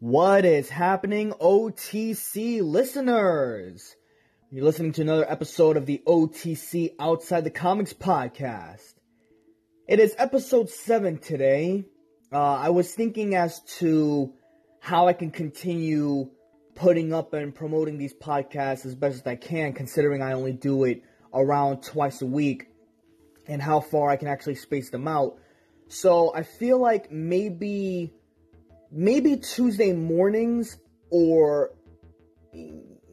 What is happening, OTC listeners? You're listening to another episode of the OTC Outside the Comics podcast. It is episode 7 today. Uh, I was thinking as to how I can continue putting up and promoting these podcasts as best as I can, considering I only do it around twice a week, and how far I can actually space them out. So I feel like maybe maybe Tuesday mornings or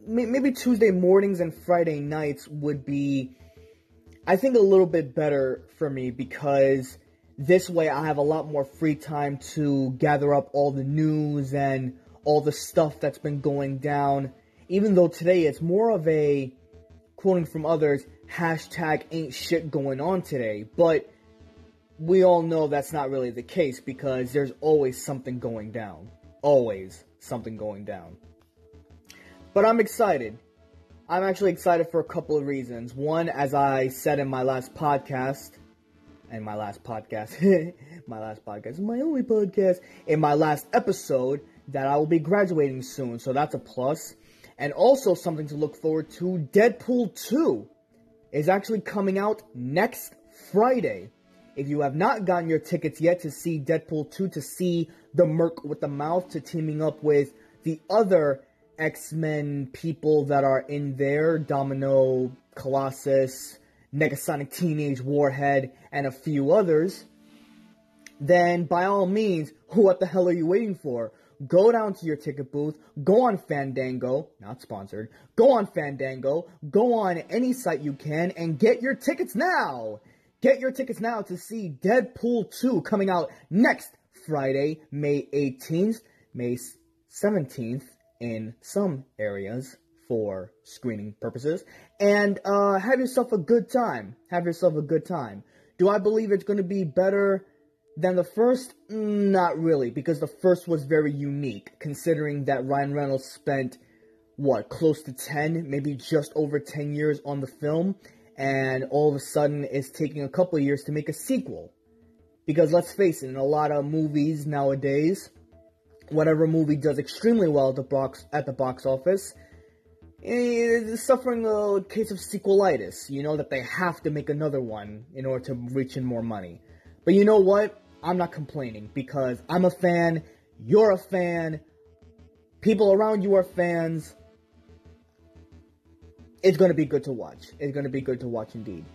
maybe Tuesday mornings and Friday nights would be, I think, a little bit better for me because this way I have a lot more free time to gather up all the news and all the stuff that's been going down. Even though today it's more of a, quoting from others, hashtag ain't shit going on today. But we all know that's not really the case because there's always something going down. Always something going down. But I'm excited. I'm actually excited for a couple of reasons. One, as I said in my last podcast, and my last podcast, my last podcast, my only podcast, in my last episode, that I will be graduating soon, so that's a plus. And also something to look forward to, Deadpool 2 is actually coming out next Friday. If you have not gotten your tickets yet to see Deadpool 2, to see the Merc with the Mouth, to teaming up with the other X Men people that are in there Domino, Colossus, Negasonic Teenage Warhead, and a few others then by all means, what the hell are you waiting for? Go down to your ticket booth, go on Fandango, not sponsored, go on Fandango, go on any site you can, and get your tickets now! Get your tickets now to see Deadpool 2 coming out next Friday, May 18th, May 17th in some areas for screening purposes. And uh, have yourself a good time. Have yourself a good time. Do I believe it's going to be better than the first? Not really, because the first was very unique, considering that Ryan Reynolds spent, what, close to 10, maybe just over 10 years on the film, and all of a sudden it's taking a couple years to make a sequel. Because let's face it, in a lot of movies nowadays, whatever movie does extremely well at the box at the box office eh, is suffering a case of sequelitis. You know that they have to make another one in order to reach in more money. But you know what? I'm not complaining because I'm a fan, you're a fan, people around you are fans. It's going to be good to watch. It's going to be good to watch indeed.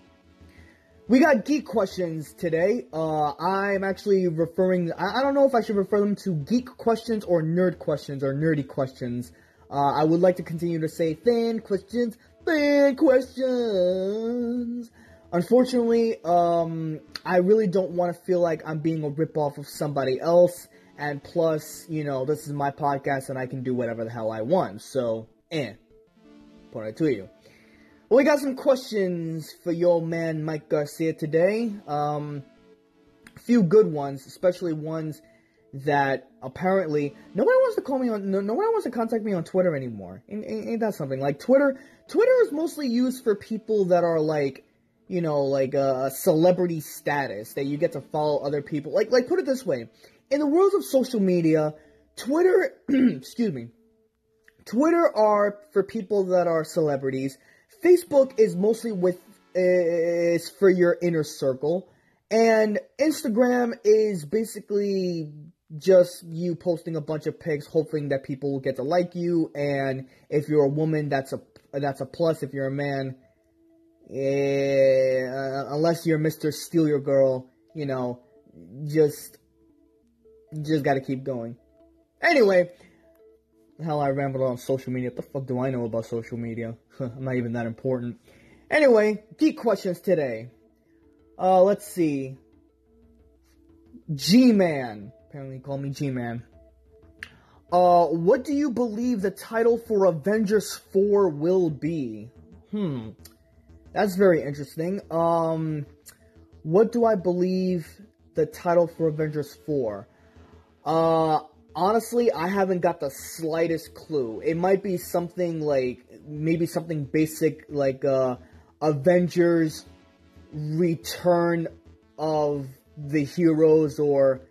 We got geek questions today. Uh, I'm actually referring, I, I, don't know if I should refer them to geek questions or nerd questions or nerdy questions. Uh, I would like to continue to say fan questions, fan questions. Unfortunately, um, I really don't want to feel like I'm being a ripoff of somebody else. And plus, you know, this is my podcast and I can do whatever the hell I want. So, eh. To you. Well, we got some questions for your man Mike Garcia today. Um, a few good ones, especially ones that apparently nobody wants to call me on. No, nobody wants to contact me on Twitter anymore. Ain't, ain't that something? Like Twitter, Twitter is mostly used for people that are like you know, like a celebrity status that you get to follow other people. Like, like put it this way: in the world of social media, Twitter, excuse me, Twitter are for people that are celebrities. Facebook is mostly with is for your inner circle, and Instagram is basically just you posting a bunch of pics, hoping that people will get to like you. And if you're a woman, that's a that's a plus. If you're a man, unless you're Mr. Steal Your Girl, you know, just, just gotta keep going. Anyway, hell, I rambled on social media. What the fuck do I know about social media? I'm not even that important. Anyway, geek questions today. Uh, let's see. G-Man. Apparently call me G-Man. Uh, what do you believe the title for Avengers 4 will be? Hmm. That's very interesting. Um, what do I believe the title for Avengers 4? Uh, honestly, I haven't got the slightest clue. It might be something like, maybe something basic like, uh, Avengers Return of the Heroes or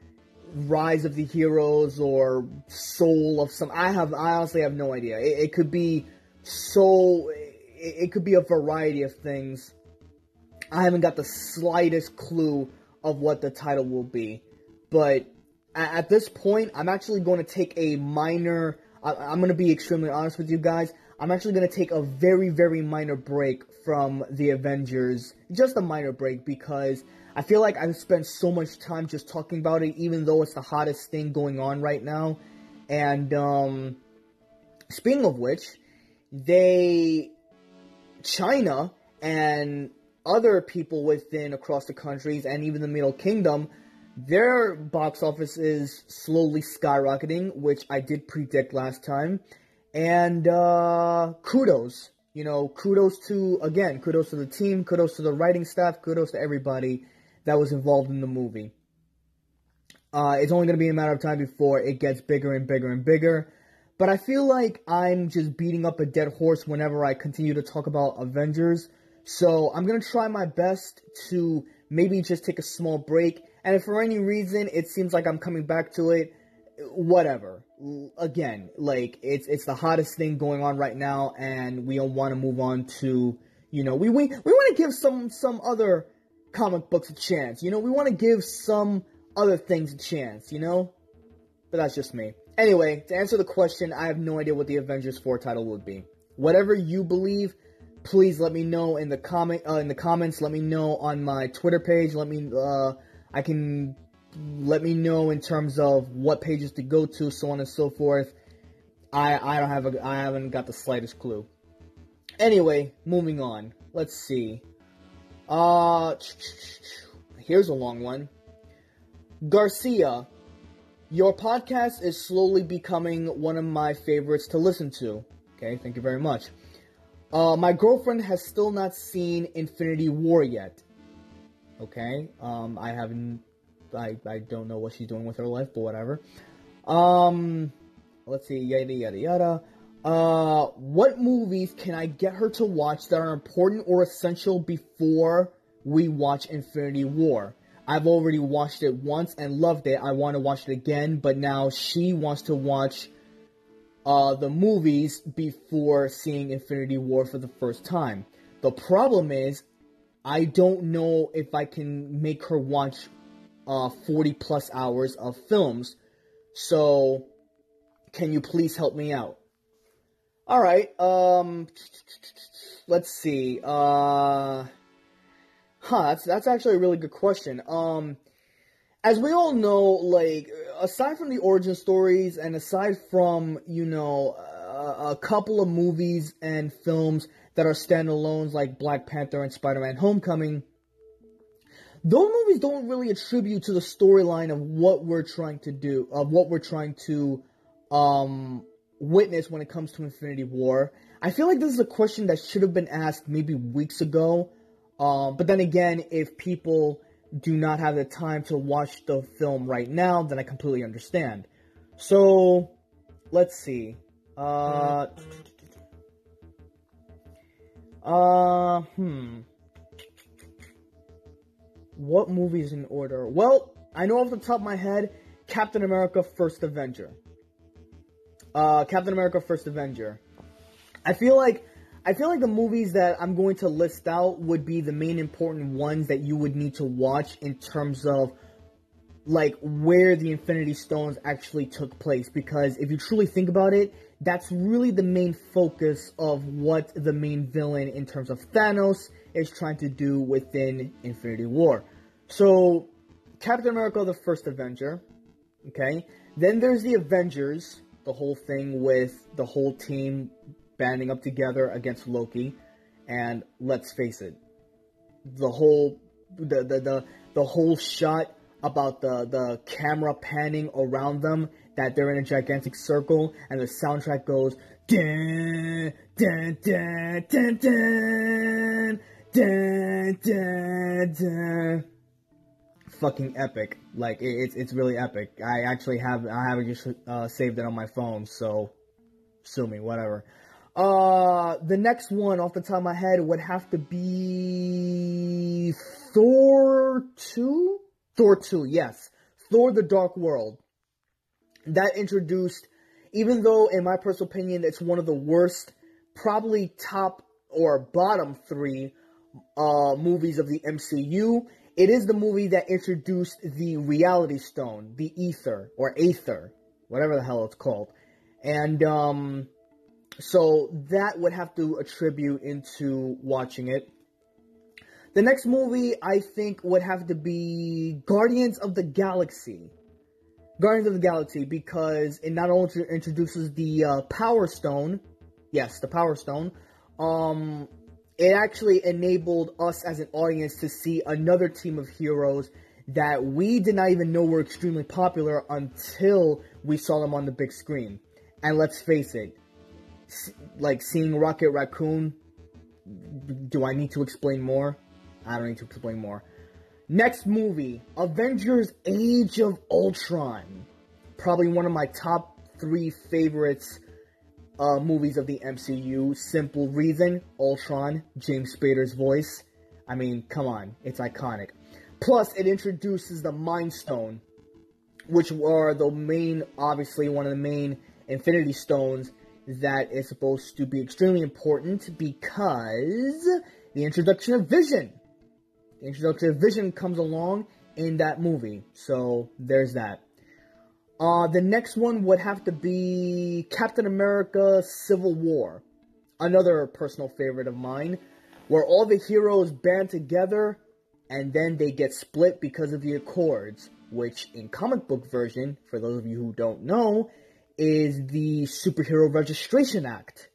Rise of the Heroes or Soul of some. I have. I honestly have no idea. It, it could be so. It, it could be a variety of things. I haven't got the slightest clue of what the title will be, but at this point, I'm actually going to take a minor. I'm going to be extremely honest with you guys. I'm actually going to take a very, very minor break from the Avengers. Just a minor break because I feel like I've spent so much time just talking about it, even though it's the hottest thing going on right now. And, um, speaking of which, they, China and other people within across the countries and even the Middle Kingdom, their box office is slowly skyrocketing, which I did predict last time. And uh, kudos, you know, kudos to again, kudos to the team, kudos to the writing staff, kudos to everybody that was involved in the movie. Uh, it's only going to be a matter of time before it gets bigger and bigger and bigger. But I feel like I'm just beating up a dead horse whenever I continue to talk about Avengers. So I'm going to try my best to maybe just take a small break. And if for any reason it seems like I'm coming back to it, whatever. Again, like it's it's the hottest thing going on right now, and we don't want to move on to you know we we we want to give some some other comic books a chance. You know, we want to give some other things a chance. You know, but that's just me. Anyway, to answer the question, I have no idea what the Avengers 4 title would be. Whatever you believe, please let me know in the comment uh, in the comments. Let me know on my Twitter page. Let me uh, I can let me know in terms of what pages to go to, so on and so forth. I I don't have a I haven't got the slightest clue. Anyway, moving on. Let's see. Uh, here's a long one. Garcia, your podcast is slowly becoming one of my favorites to listen to. Okay, thank you very much. Uh, my girlfriend has still not seen Infinity War yet. Okay, um, I haven't. I I don't know what she's doing with her life, but whatever. Um, let's see, yada yada yada. Uh, what movies can I get her to watch that are important or essential before we watch Infinity War? I've already watched it once and loved it. I want to watch it again, but now she wants to watch uh, the movies before seeing Infinity War for the first time. The problem is, I don't know if I can make her watch uh, 40 plus hours of films. So, can you please help me out? All right. Um, let's see. Uh, huh. That's that's actually a really good question. Um, as we all know, like aside from the origin stories and aside from you know a, a couple of movies and films that are standalones like Black Panther and Spider-Man: Homecoming, those movies don't really attribute to the storyline of what we're trying to do, of what we're trying to um witness when it comes to Infinity War. I feel like this is a question that should have been asked maybe weeks ago. Um, but then again, if people do not have the time to watch the film right now, then I completely understand. So, let's see. Uh, uh, hmm. What movies in order? Well, I know off the top of my head, Captain America First Avenger uh, Captain America: First Avenger. I feel like I feel like the movies that I'm going to list out would be the main important ones that you would need to watch in terms of like where the Infinity Stones actually took place because if you truly think about it, that's really the main focus of what the main villain in terms of Thanos is trying to do within Infinity War. So, Captain America the First Avenger, okay? Then there's the Avengers, the whole thing with the whole team banding up together against Loki. And let's face it, the whole the the the, the whole shot about the the camera panning around them that they're in a gigantic circle and the soundtrack goes dun dun dun dun dun dun dun dun fucking epic. Like it's it's really epic. I actually have I have it just uh, saved it on my phone, so sue me, whatever. Uh, the next one off the top of my head would have to be Thor two. Thor two, yes, Thor the Dark World. That introduced, even though in my personal opinion it's one of the worst, probably top or bottom three uh, movies of the MCU, it is the movie that introduced the Reality Stone, the Ether, or Aether, whatever the hell it's called. And, um, so that would have to attribute into watching it. The next movie I think would have to be Guardians of the Galaxy. Guardians of the Galaxy because it not only introduces the uh, Power Stone, yes, the Power Stone, um, it actually enabled us as an audience to see another team of heroes that we did not even know were extremely popular until we saw them on the big screen. And let's face it, like seeing Rocket Raccoon, do I need to explain more? I don't need to explain more. Next movie, Avengers Age of Ultron. Probably one of my top three favorites uh, movies of the MCU. Simple reason Ultron, James Spader's voice. I mean, come on, it's iconic. Plus, it introduces the Mind Stone, which are the main, obviously, one of the main Infinity Stones that is supposed to be extremely important because the introduction of Vision. Of Vision comes along in that movie. So there's that. Uh, the next one would have to be Captain America Civil War. Another personal favorite of mine, where all the heroes band together and then they get split because of the Accords, which in comic book version, for those of you who don't know, is the Superhero Registration Act,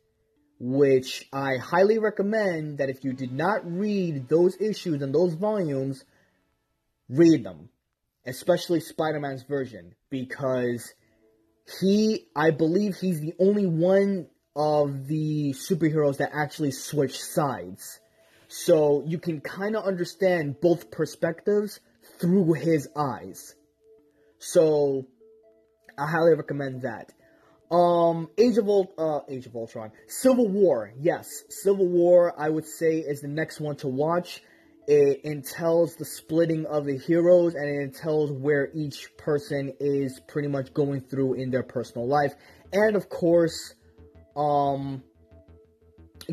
which I highly recommend that if you did not read those issues and those volumes, read them, especially Spider Man's version, because he, I believe he's the only one of the superheroes that actually switch sides. So you can kind of understand both perspectives through his eyes. So I highly recommend that. Um, Age of Ult- uh, Age of Ultron, Civil War. Yes, Civil War. I would say is the next one to watch. It entails the splitting of the heroes, and it entails where each person is pretty much going through in their personal life, and of course, um,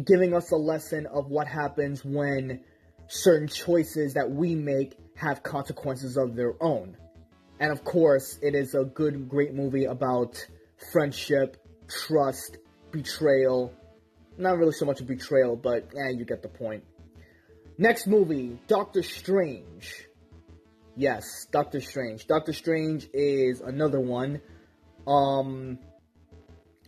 giving us a lesson of what happens when certain choices that we make have consequences of their own. And of course, it is a good, great movie about friendship, trust, betrayal. Not really so much a betrayal, but yeah, you get the point. Next movie, Doctor Strange. Yes, Doctor Strange. Doctor Strange is another one. Um,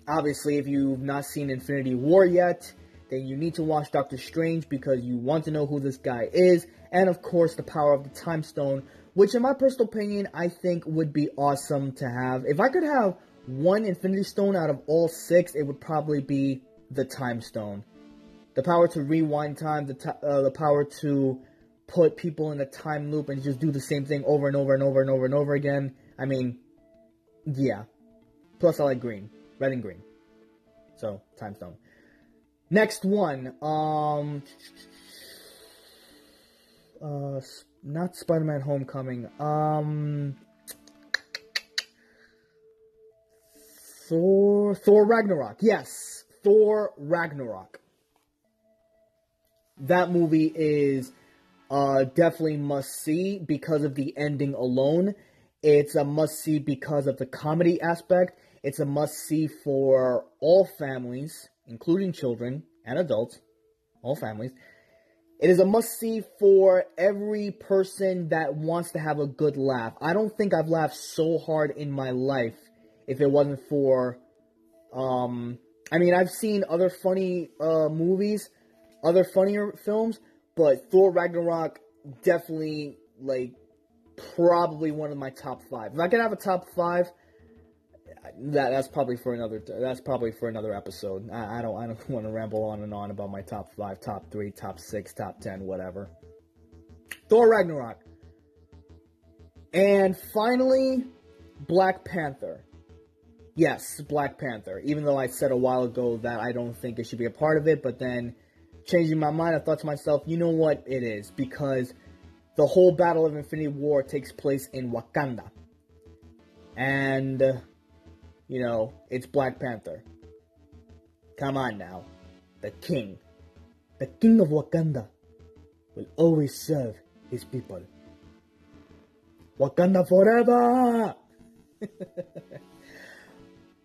obviously, if you've not seen Infinity War yet, then you need to watch Doctor Strange because you want to know who this guy is, and of course, the power of the Time Stone, which in my personal opinion, I think would be awesome to have. If I could have one Infinity Stone out of all six, it would probably be the Time Stone. The power to rewind time, the, uh, the power to put people in a time loop and just do the same thing over and over and over and over and over again. I mean, yeah. Plus, I like green, red and green. So, Time Stone. Next one, um, uh, not Spider-Man: Homecoming. Um, Thor, Thor Ragnarok. Yes, Thor Ragnarok. That movie is uh, definitely must see because of the ending alone. It's a must see because of the comedy aspect. It's a must see for all families, including children and adults, all families. It is a must see for every person that wants to have a good laugh. I don't think I've laughed so hard in my life if it wasn't for um I mean I've seen other funny uh movies, other funnier films, but Thor Ragnarok definitely like probably one of my top 5. If I could have a top 5, that that's probably for another that's probably for another episode. I, I don't I don't want to ramble on and on about my top five, top three, top six, top ten, whatever. Thor Ragnarok, and finally, Black Panther. Yes, Black Panther. Even though I said a while ago that I don't think it should be a part of it, but then changing my mind, I thought to myself, you know what, it is because the whole Battle of Infinity War takes place in Wakanda and you know it's Black Panther. Come on now, the king, the king of Wakanda, will always serve his people. Wakanda forever.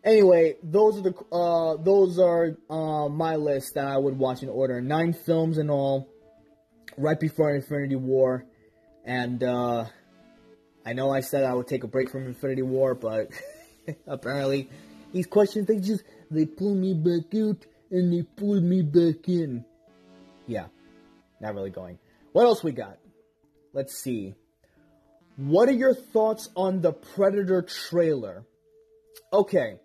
anyway, those are the uh, those are uh, my list that I would watch in order. Nine films in all, right before Infinity War, and uh, I know I said I would take a break from Infinity War, but apparently these questions they just they pull me back out and they pull me back in. Yeah, not really going. What else we got? Let's see. What are your thoughts on the Predator trailer? Okay,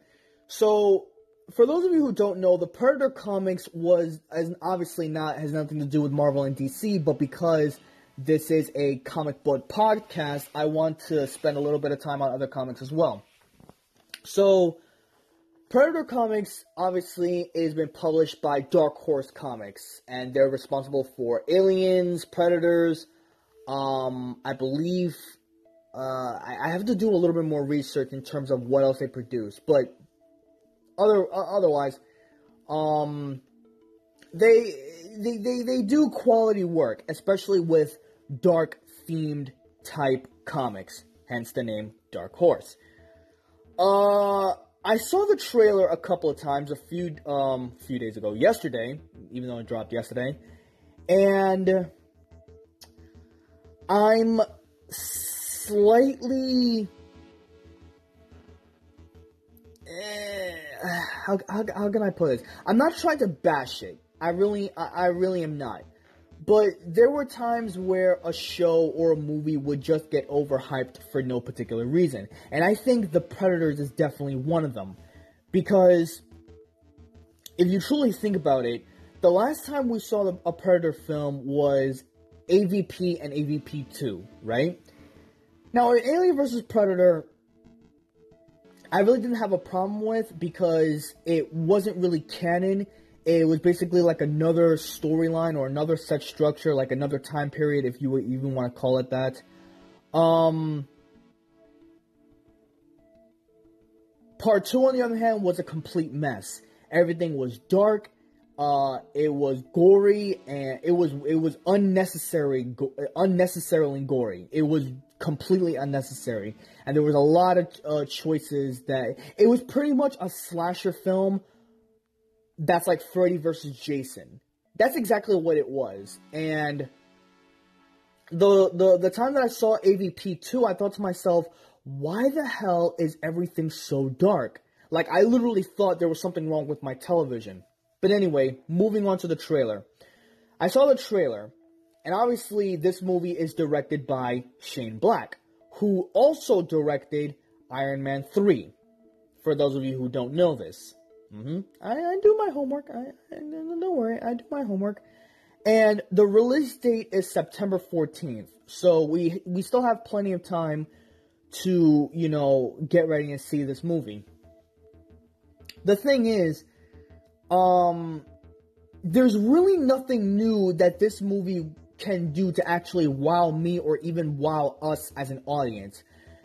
so for those of you who don't know, the Predator comics was as obviously not has nothing to do with Marvel and DC, but because this is a comic book podcast, I want to spend a little bit of time on other comics as well. So, Predator Comics obviously has been published by Dark Horse Comics, and they're responsible for Aliens, Predators. Um, I believe uh, I, I, have to do a little bit more research in terms of what else they produce, but other uh, otherwise, um, they, they they they do quality work, especially with dark themed type comics. Hence the name Dark Horse. Uh, I saw the trailer a couple of times, a few um few days ago, yesterday, even though it dropped yesterday, and I'm slightly. Eh, how, how, how can I put this? I'm not trying to bash it. I really, I, I really am not. But there were times where a show or a movie would just get overhyped for no particular reason. And I think The Predators is definitely one of them. Because if you truly think about it, the last time we saw a Predator film was AVP and AVP 2, right? Now, Alien vs. Predator, I really didn't have a problem with because it wasn't really canon. It was basically like another storyline or another set structure, like another time period, if you even want to call it that. Um, part two, on the other hand, was a complete mess. Everything was dark. Uh, it was gory and it was it was unnecessary, go- unnecessarily gory. It was completely unnecessary, and there was a lot of uh, choices that it was pretty much a slasher film. That's like Freddy versus Jason. That's exactly what it was, and the the the time that I saw AVP two, I thought to myself, why the hell is everything so dark? Like I literally thought there was something wrong with my television. But anyway, moving on to the trailer. I saw the trailer, and obviously this movie is directed by Shane Black, who also directed Iron Man 3. For those of you who don't know this. Mm-hmm. I, I, do my homework. I, I, don't worry, I do my homework. And the release date is September 14th. So we we still have plenty of time to, you know, get ready and see this movie. The thing is, um, there's really nothing new that this movie can do to actually wow me or even wow us as an audience.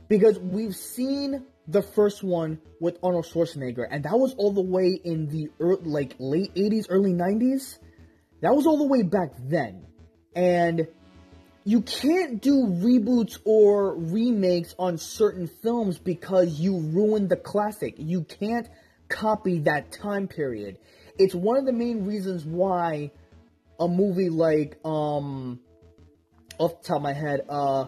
Because we've seen the first one with Arnold Schwarzenegger, and that was all the way in the early, like late 80s, early 90s. That was all the way back then. And you can't do reboots or remakes on certain films because you ruined the classic. You can't copy that time period. It's one of the main reasons why a movie like um off the top of my head, uh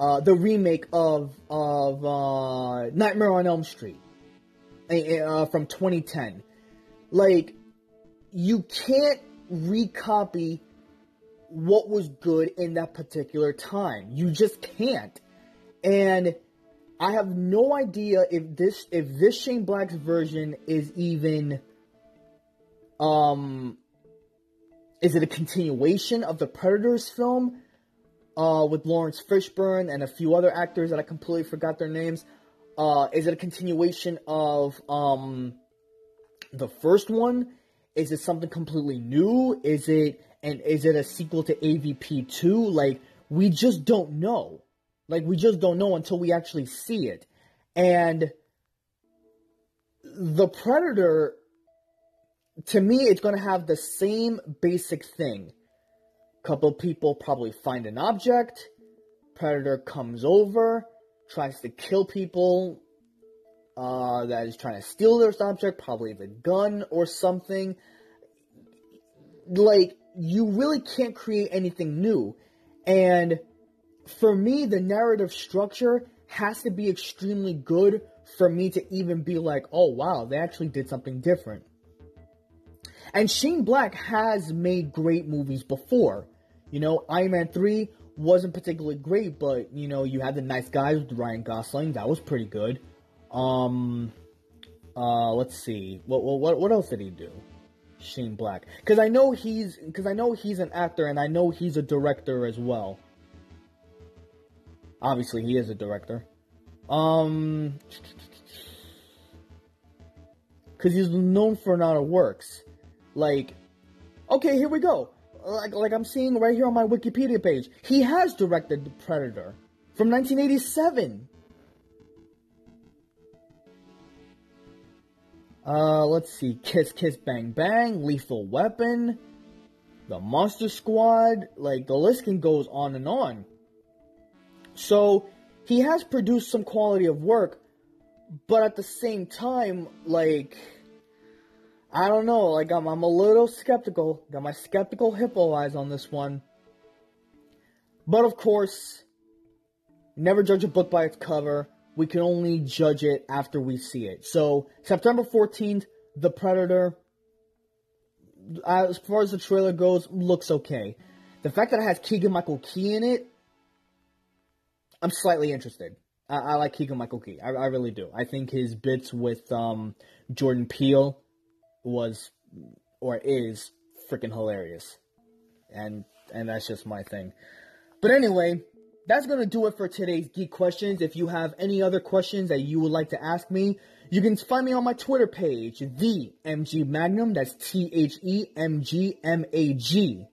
uh the remake of of uh Nightmare on Elm Street uh, from 2010. Like you can't recopy what was good in that particular time. You just can't. And I have no idea if this if this Shane Black's version is even um is it a continuation of the Predators film uh with Laurence Fishburne and a few other actors that I completely forgot their names? Uh is it a continuation of um the first one? Is it something completely new? Is it and is it a sequel to AVP 2? Like we just don't know. Like we just don't know until we actually see it. And the Predator, to me, it's going to have the same basic thing. Couple people probably find an object, Predator comes over, tries to kill people uh, that is trying to steal their object, probably the gun or something. Like, you really can't create anything new. And for me, the narrative structure has to be extremely good for me to even be like, oh wow, they actually did something different. And Shane Black has made great movies before. You know, Iron Man 3 wasn't particularly great, but you know, you had the nice guys with Ryan Gosling, that was pretty good. Um uh let's see. What what what else did he do? Shane Black. Cuz I know he's cuz I know he's an actor and I know he's a director as well. Obviously, he is a director. Um, because he's known for a lot of works. Like, okay, here we go. Like, like I'm seeing right here on my Wikipedia page, he has directed The Predator from 1987. Uh, let's see, Kiss Kiss Bang Bang, Lethal Weapon, The Monster Squad, like the list can goes on and on. So he has produced some quality of work, but at the same time, like I don't know, like I'm I'm a little skeptical. Got my skeptical hippo eyes on this one. But of course, never judge a book by its cover. We can only judge it after we see it. So September 14th, The Predator. As far as the trailer goes, looks okay. The fact that it has Keegan Michael Key in it, I'm slightly interested. I, I like Keegan Michael Key. I, I, really do. I think his bits with um, Jordan Peele was or is freaking hilarious, and and that's just my thing. But anyway, that's gonna do it for today's geek questions. If you have any other questions that you would like to ask me, you can find me on my Twitter page, the MG Magnum. That's T H E M G M A G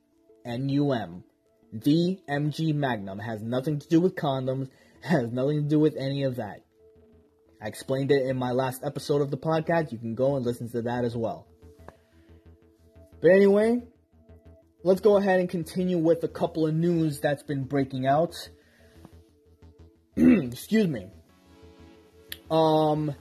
N U M. The MG Magnum has nothing to do with condoms, has nothing to do with any of that. I explained it in my last episode of the podcast. You can go and listen to that as well. But anyway, let's go ahead and continue with a couple of news that's been breaking out. Excuse me. Um,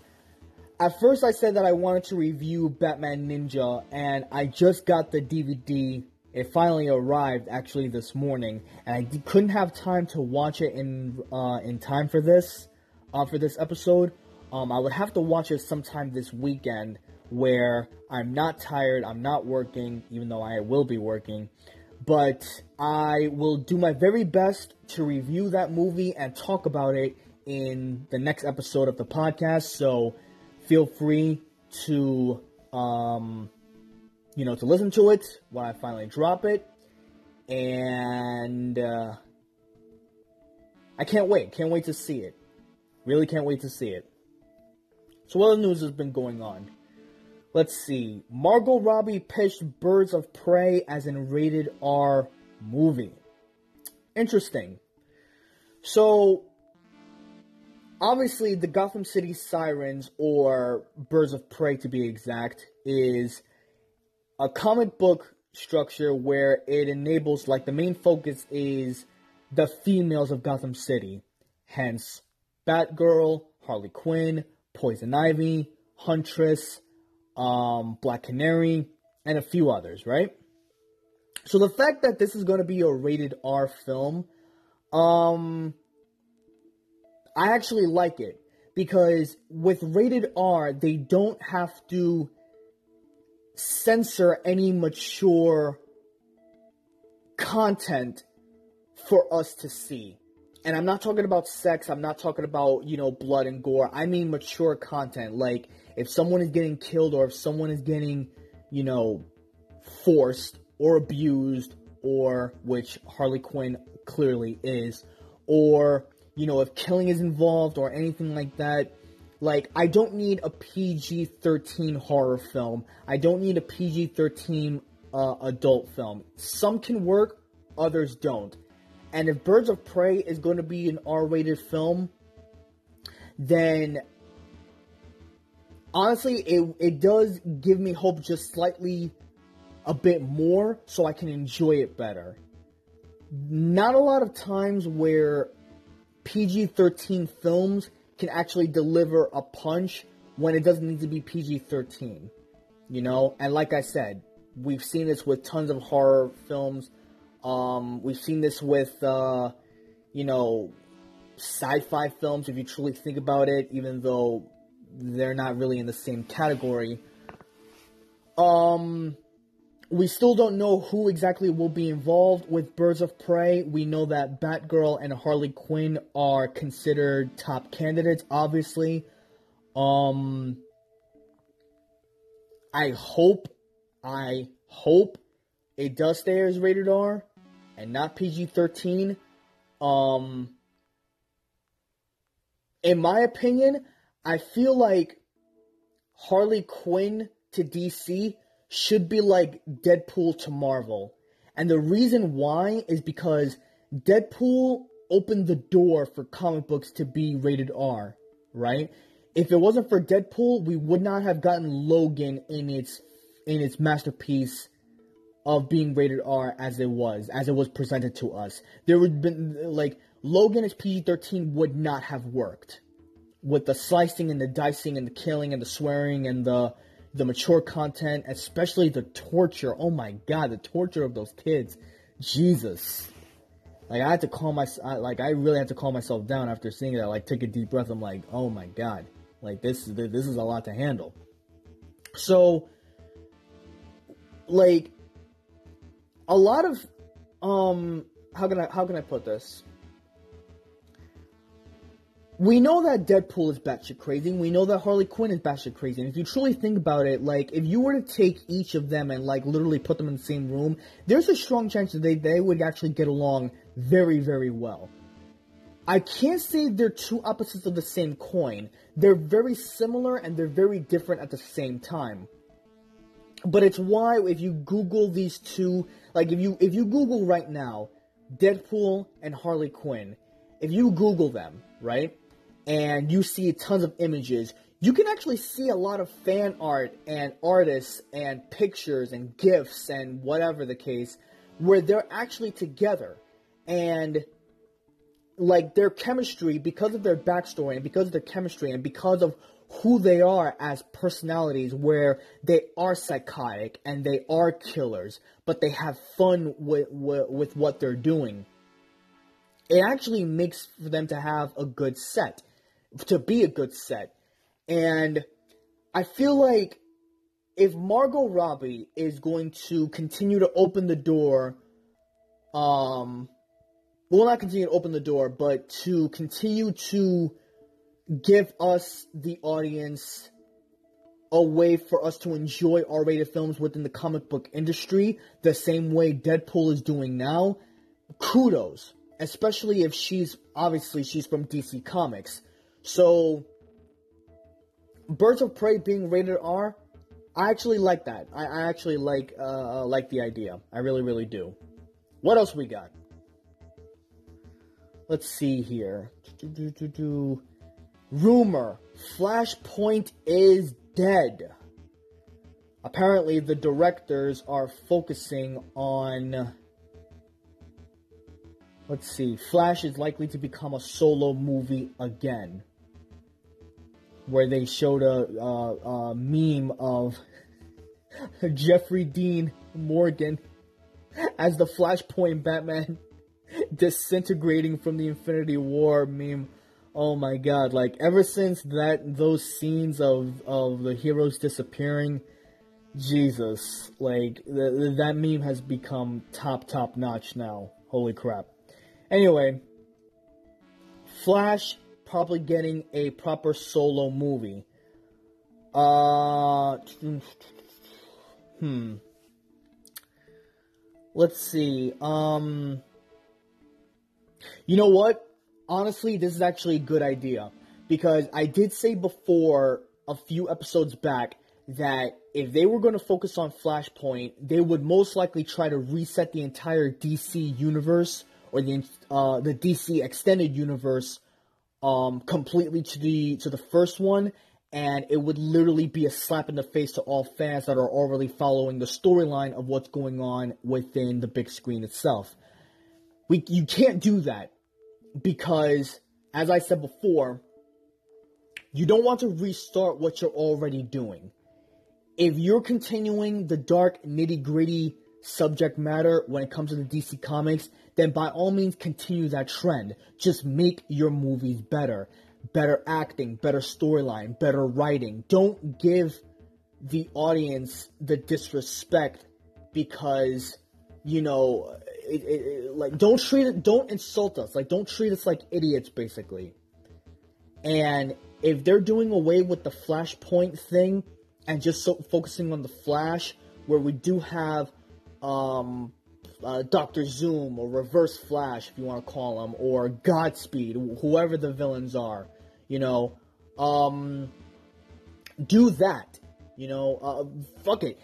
at first I said that I wanted to review Batman Ninja, and I just got the DVD it finally arrived actually this morning, and I d- couldn't have time to watch it in uh, in time for this uh, for this episode. Um, I would have to watch it sometime this weekend where I'm not tired, I'm not working, even though I will be working. But I will do my very best to review that movie and talk about it in the next episode of the podcast. So feel free to um, you know, to listen to it when I finally drop it. And uh, I can't wait. Can't wait to see it. Really can't wait to see it. So, what other news has been going on? Let's see. Margot Robbie pitched Birds of Prey as an rated R movie. Interesting. So, obviously, the Gotham City Sirens, or Birds of Prey to be exact, is a comic book structure where it enables like the main focus is the females of Gotham City. Hence Batgirl, Harley Quinn, Poison Ivy, Huntress, um, Black Canary, and a few others, right? So the fact that this is going to be a rated R film, um, I actually like it because with rated R, they don't have to censor any mature content for us to see. And I'm not talking about sex, I'm not talking about, you know, blood and gore. I mean mature content. Like, if someone is getting killed or if someone is getting, you know, forced or abused, or which Harley Quinn clearly is, or, you know, if killing is involved or anything like that, like, I don't need a PG 13 horror film. I don't need a PG 13 uh, adult film. Some can work, others don't. And if Birds of Prey is going to be an R rated film, then honestly, it it does give me hope just slightly a bit more so I can enjoy it better. Not a lot of times where PG 13 films can actually deliver a punch when it doesn't need to be PG 13. You know? And like I said, we've seen this with tons of horror films. Um, we've seen this with, uh, you know, sci fi films, if you truly think about it, even though they're not really in the same category. Um, we still don't know who exactly will be involved with Birds of Prey. We know that Batgirl and Harley Quinn are considered top candidates, obviously. Um, I hope, I hope it does stay as rated R and not PG 13. Um, in my opinion, I feel like Harley Quinn to DC should be like Deadpool to Marvel. And the reason why is because Deadpool opened the door for comic books to be rated R, right? If it wasn't for Deadpool, we would not have gotten Logan in its in its masterpiece of being rated R as it was, as it was presented to us. There would have been like Logan as PG-13 would not have worked with the slicing and the dicing and the killing and the swearing and the the mature content, especially the torture. Oh my god, the torture of those kids. Jesus. Like I had to calm my like I really had to calm myself down after seeing that. Like take a deep breath. I'm like, oh my god, like this this is a lot to handle. So, like, a lot of um, how can I how can I put this? we know that Deadpool is batshit crazy. We know that Harley Quinn is batshit crazy. And if you truly think about it, like if you were to take each of them and like literally put them in the same room, there's a strong chance that they they would actually get along very very well. I can't say they're two opposites of the same coin. They're very similar and they're very different at the same time. But it's why if you Google these two, like if you if you Google right now, Deadpool and Harley Quinn, if you Google them, right? and you see tons of images, you can actually see a lot of fan art and artists and pictures and gifs and whatever the case where they're actually together and like their chemistry because of their backstory and because of their chemistry and because of who they are as personalities where they are psychotic and they are killers but they have fun with, with, with what they're doing it actually makes for them to have a good set to be a good set. And I feel like if Margot Robbie is going to continue to open the door, um, will not continue to open the door, but to continue to give us, the audience, a way for us to enjoy R rated films within the comic book industry, the same way Deadpool is doing now, kudos. Especially if she's, obviously, she's from DC Comics. So, Birds of Prey being rated R, I actually like that. I, I actually like uh, like the idea. I really, really do. What else we got? Let's see here. Rumor: Flashpoint is dead. Apparently, the directors are focusing on. Let's see. Flash is likely to become a solo movie again where they showed a, a, a meme of Jeffrey Dean Morgan as the Flashpoint Batman disintegrating from the Infinity War meme. Oh my god, like ever since that those scenes of of the heroes disappearing, Jesus, like the, that meme has become top top notch now. Holy crap. Anyway, Flash probably getting a proper solo movie. Uh, hmm. Let's see. Um, you know what? Honestly, this is actually a good idea because I did say before a few episodes back that if they were going to focus on Flashpoint, they would most likely try to reset the entire DC universe or the uh, the DC extended universe um, completely to the to the first one and it would literally be a slap in the face to all fans that are already following the storyline of what's going on within the big screen itself. We you can't do that because as I said before, you don't want to restart what you're already doing. If you're continuing the dark, nitty gritty subject matter when it comes to the DC Comics, then by all means continue that trend. Just make your movies better. Better acting, better storyline, better writing. Don't give the audience the disrespect because, you know, it, it, like, don't treat it, don't insult us. Like, don't treat us like idiots, basically. And if they're doing away with the Flashpoint thing and just so, focusing on the Flash, where we do have um, uh, Doctor Zoom or Reverse Flash, if you want to call them, or Godspeed, whoever the villains are, you know, um, do that. You know, uh, fuck it,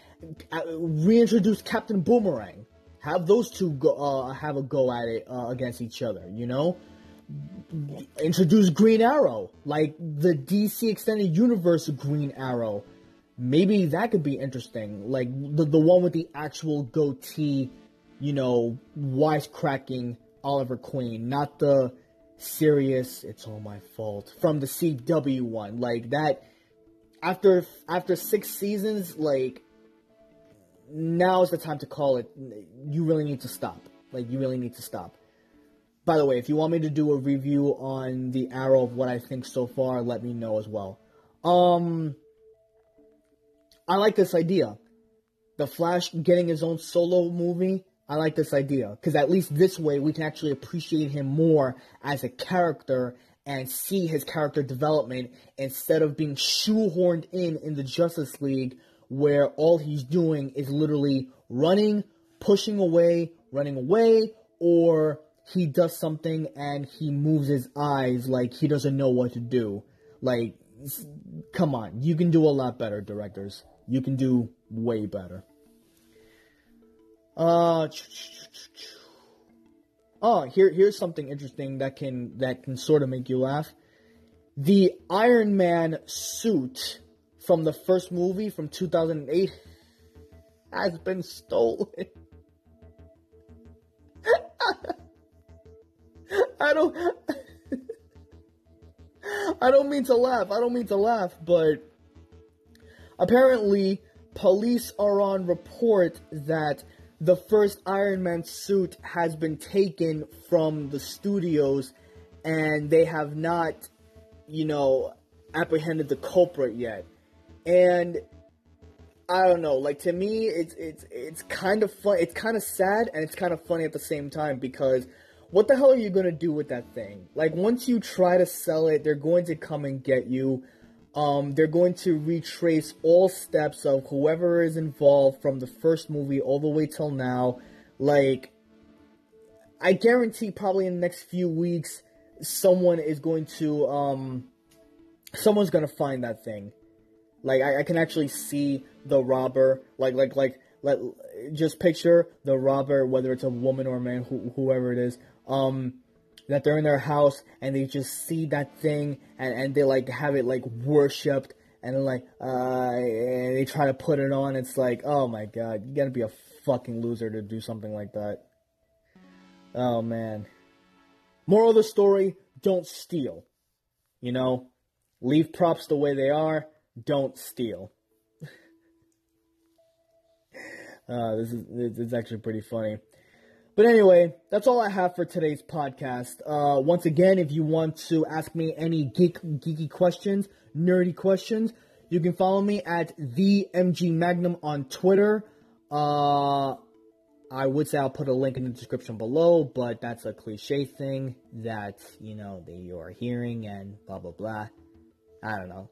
uh, reintroduce Captain Boomerang. Have those two go, uh, have a go at it uh, against each other. You know, introduce Green Arrow, like the DC Extended Universe Green Arrow. Maybe that could be interesting. Like the the one with the actual goatee, you know, wisecracking Oliver Queen, not the serious "it's all my fault" from the CW one. Like that. After after six seasons, like now is the time to call it. You really need to stop. Like you really need to stop. By the way, if you want me to do a review on the Arrow of what I think so far, let me know as well. Um, I like this idea. The Flash getting his own solo movie. I like this idea because at least this way we can actually appreciate him more as a character and see his character development instead of being shoehorned in in the Justice League where all he's doing is literally running, pushing away, running away, or he does something and he moves his eyes like he doesn't know what to do. Like, come on, you can do a lot better, directors. You can do way better. Uh, oh, here here's something interesting that can that can sort of make you laugh. The Iron Man suit from the first movie from 2008 has been stolen. I don't I don't mean to laugh. I don't mean to laugh, but apparently police are on report that the first Iron Man suit has been taken from the studios and they have not, you know, apprehended the culprit yet. And I don't know, like to me it's it's it's kind of fun it's kind of sad and it's kind of funny at the same time because what the hell are you gonna do with that thing? Like once you try to sell it, they're going to come and get you. Um, they're going to retrace all steps of whoever is involved from the first movie all the way till now. Like, I guarantee probably in the next few weeks, someone is going to, um, someone's gonna find that thing. Like, I, I can actually see the robber, like, like, like, let just picture the robber, whether it's a woman or a man, wh- whoever it is, um, that they're in their house and they just see that thing and, and they like have it like worshipped and like uh and they try to put it on. It's like oh my god you gotta be a fucking loser to do something like that. Oh man. Moral of the story don't steal you know? Leave props the way they are don't steal uh, this is it's actually pretty funny but anyway, that's all I have for today's podcast. Uh, once again, if you want to ask me any geek, geeky questions, nerdy questions, you can follow me at the MG Magnum on Twitter. Uh, I would say I'll put a link in the description below, but that's a cliche thing that you know that you are hearing and blah blah blah. I don't know.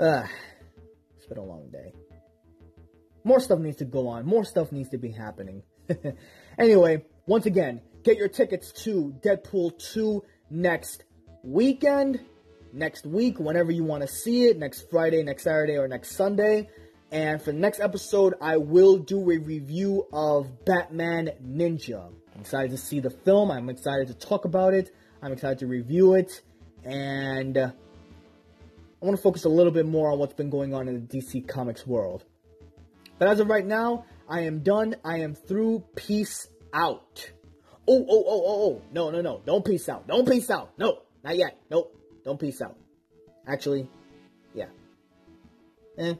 Uh, it's been a long day. More stuff needs to go on. More stuff needs to be happening. anyway, once again, get your tickets to Deadpool 2 next weekend, next week, whenever you want to see it, next Friday, next Saturday, or next Sunday. And for the next episode, I will do a review of Batman Ninja. I'm excited to see the film. I'm excited to talk about it. I'm excited to review it. And I want to focus a little bit more on what's been going on in the DC Comics world. But as of right now, I am done. I am through. Peace out. Oh, oh, oh, oh, oh. No, no, no. Don't peace out. Don't peace out. No, not yet. Nope. Don't peace out. Actually, yeah. Eh.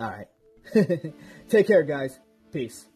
Alright. Take care, guys. Peace.